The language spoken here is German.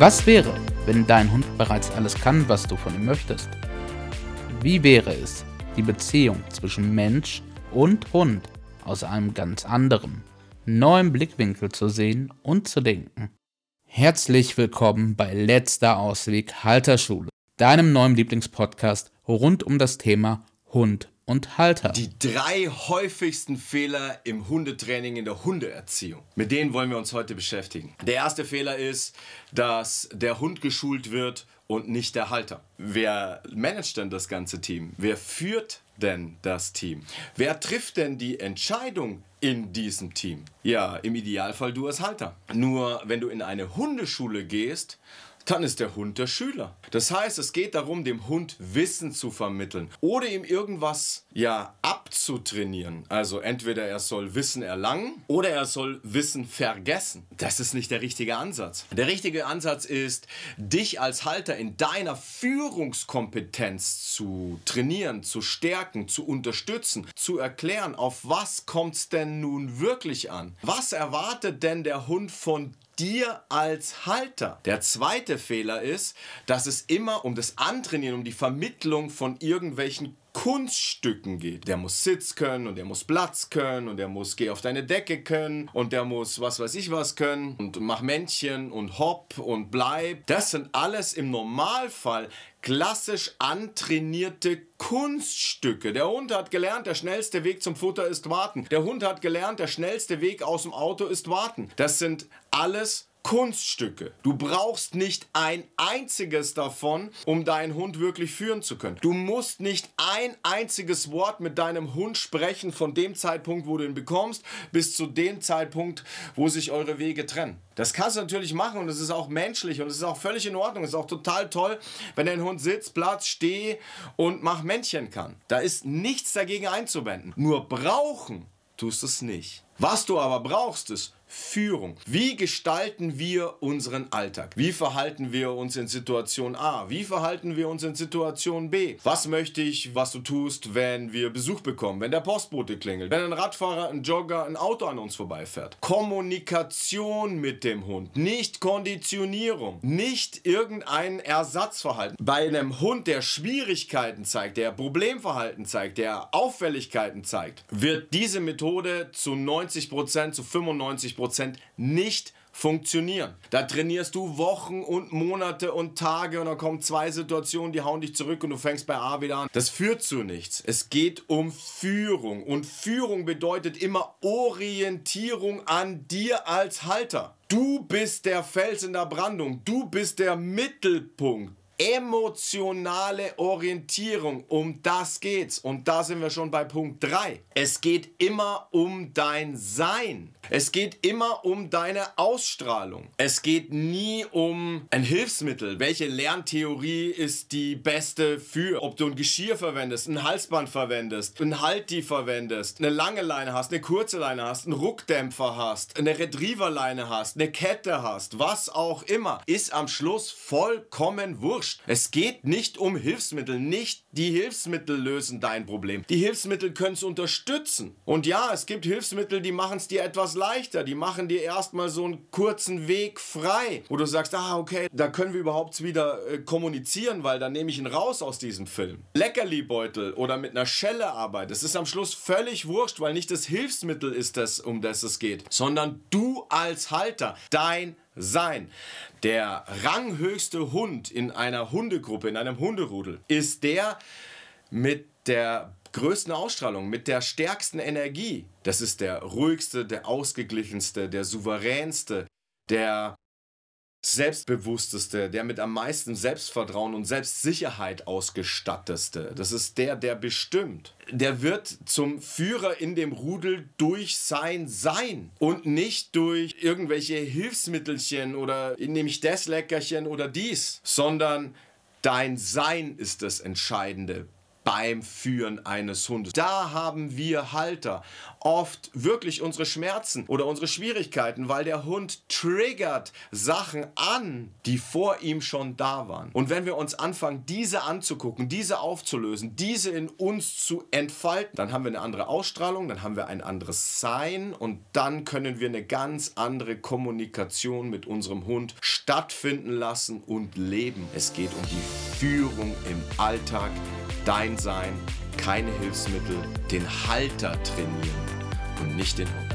Was wäre, wenn dein Hund bereits alles kann, was du von ihm möchtest? Wie wäre es, die Beziehung zwischen Mensch und Hund aus einem ganz anderen, neuen Blickwinkel zu sehen und zu denken? Herzlich willkommen bei Letzter Ausweg Halterschule, deinem neuen Lieblingspodcast rund um das Thema Hund und Halter. Die drei häufigsten Fehler im Hundetraining, in der Hundeerziehung. Mit denen wollen wir uns heute beschäftigen. Der erste Fehler ist, dass der Hund geschult wird und nicht der Halter. Wer managt denn das ganze Team? Wer führt denn das Team? Wer trifft denn die Entscheidung in diesem Team? Ja, im Idealfall du als Halter. Nur wenn du in eine Hundeschule gehst, dann ist der Hund der Schüler. Das heißt, es geht darum, dem Hund Wissen zu vermitteln oder ihm irgendwas ja abzutrainieren. Also entweder er soll Wissen erlangen oder er soll Wissen vergessen. Das ist nicht der richtige Ansatz. Der richtige Ansatz ist, dich als Halter in deiner Führungskompetenz zu trainieren, zu stärken, zu unterstützen, zu erklären, auf was kommt es denn nun wirklich an? Was erwartet denn der Hund von dir als Halter. Der zweite Fehler ist, dass es immer um das Antrainieren, um die Vermittlung von irgendwelchen Kunststücken geht. Der muss Sitz können und der muss Platz können und der muss Geh auf deine Decke können und der muss was weiß ich was können und mach Männchen und Hopp und Bleib. Das sind alles im Normalfall klassisch antrainierte Kunststücke. Der Hund hat gelernt, der schnellste Weg zum Futter ist warten. Der Hund hat gelernt, der schnellste Weg aus dem Auto ist warten. Das sind alles Kunststücke. Du brauchst nicht ein einziges davon, um deinen Hund wirklich führen zu können. Du musst nicht ein einziges Wort mit deinem Hund sprechen von dem Zeitpunkt, wo du ihn bekommst, bis zu dem Zeitpunkt, wo sich eure Wege trennen. Das kannst du natürlich machen und es ist auch menschlich und es ist auch völlig in Ordnung. Es ist auch total toll, wenn dein Hund sitzt, Platz, steh und mach Männchen kann. Da ist nichts dagegen einzuwenden. Nur brauchen tust es nicht. Was du aber brauchst, ist Führung. Wie gestalten wir unseren Alltag? Wie verhalten wir uns in Situation A? Wie verhalten wir uns in Situation B? Was möchte ich, was du tust, wenn wir Besuch bekommen, wenn der Postbote klingelt, wenn ein Radfahrer, ein Jogger, ein Auto an uns vorbeifährt? Kommunikation mit dem Hund, nicht Konditionierung, nicht irgendein Ersatzverhalten. Bei einem Hund, der Schwierigkeiten zeigt, der Problemverhalten zeigt, der Auffälligkeiten zeigt, wird diese Methode zu 90%, zu 95 Prozent nicht funktionieren. Da trainierst du Wochen und Monate und Tage und dann kommen zwei Situationen, die hauen dich zurück und du fängst bei A wieder an. Das führt zu nichts. Es geht um Führung und Führung bedeutet immer Orientierung an dir als Halter. Du bist der Fels in der Brandung. Du bist der Mittelpunkt emotionale Orientierung. Um das geht's. Und da sind wir schon bei Punkt 3. Es geht immer um dein Sein. Es geht immer um deine Ausstrahlung. Es geht nie um ein Hilfsmittel. Welche Lerntheorie ist die beste für? Ob du ein Geschirr verwendest, ein Halsband verwendest, ein Halti verwendest, eine lange Leine hast, eine kurze Leine hast, einen Ruckdämpfer hast, eine Retrieverleine hast, eine Kette hast, was auch immer, ist am Schluss vollkommen wurscht. Es geht nicht um Hilfsmittel. Nicht die Hilfsmittel lösen dein Problem. Die Hilfsmittel können es unterstützen. Und ja, es gibt Hilfsmittel, die machen es dir etwas leichter. Die machen dir erstmal so einen kurzen Weg frei, wo du sagst, ah, okay, da können wir überhaupt wieder äh, kommunizieren, weil dann nehme ich ihn raus aus diesem Film. Leckerli-Beutel oder mit einer Schelle arbeiten, das ist am Schluss völlig wurscht, weil nicht das Hilfsmittel ist das, um das es geht, sondern du als Halter, dein sein. Der ranghöchste Hund in einer Hundegruppe, in einem Hunderudel, ist der mit der größten Ausstrahlung, mit der stärksten Energie. Das ist der ruhigste, der ausgeglichenste, der souveränste, der selbstbewussteste, der mit am meisten Selbstvertrauen und Selbstsicherheit ausgestatteste. Das ist der, der bestimmt. Der wird zum Führer in dem Rudel durch sein Sein und nicht durch irgendwelche Hilfsmittelchen oder nämlich das Leckerchen oder dies, sondern dein Sein ist das Entscheidende beim Führen eines Hundes. Da haben wir Halter oft wirklich unsere Schmerzen oder unsere Schwierigkeiten, weil der Hund triggert Sachen an, die vor ihm schon da waren. Und wenn wir uns anfangen, diese anzugucken, diese aufzulösen, diese in uns zu entfalten, dann haben wir eine andere Ausstrahlung, dann haben wir ein anderes Sein und dann können wir eine ganz andere Kommunikation mit unserem Hund stattfinden lassen und leben. Es geht um die Führung im Alltag, dein Sein, keine Hilfsmittel, den Halter trainieren und nicht den Hund.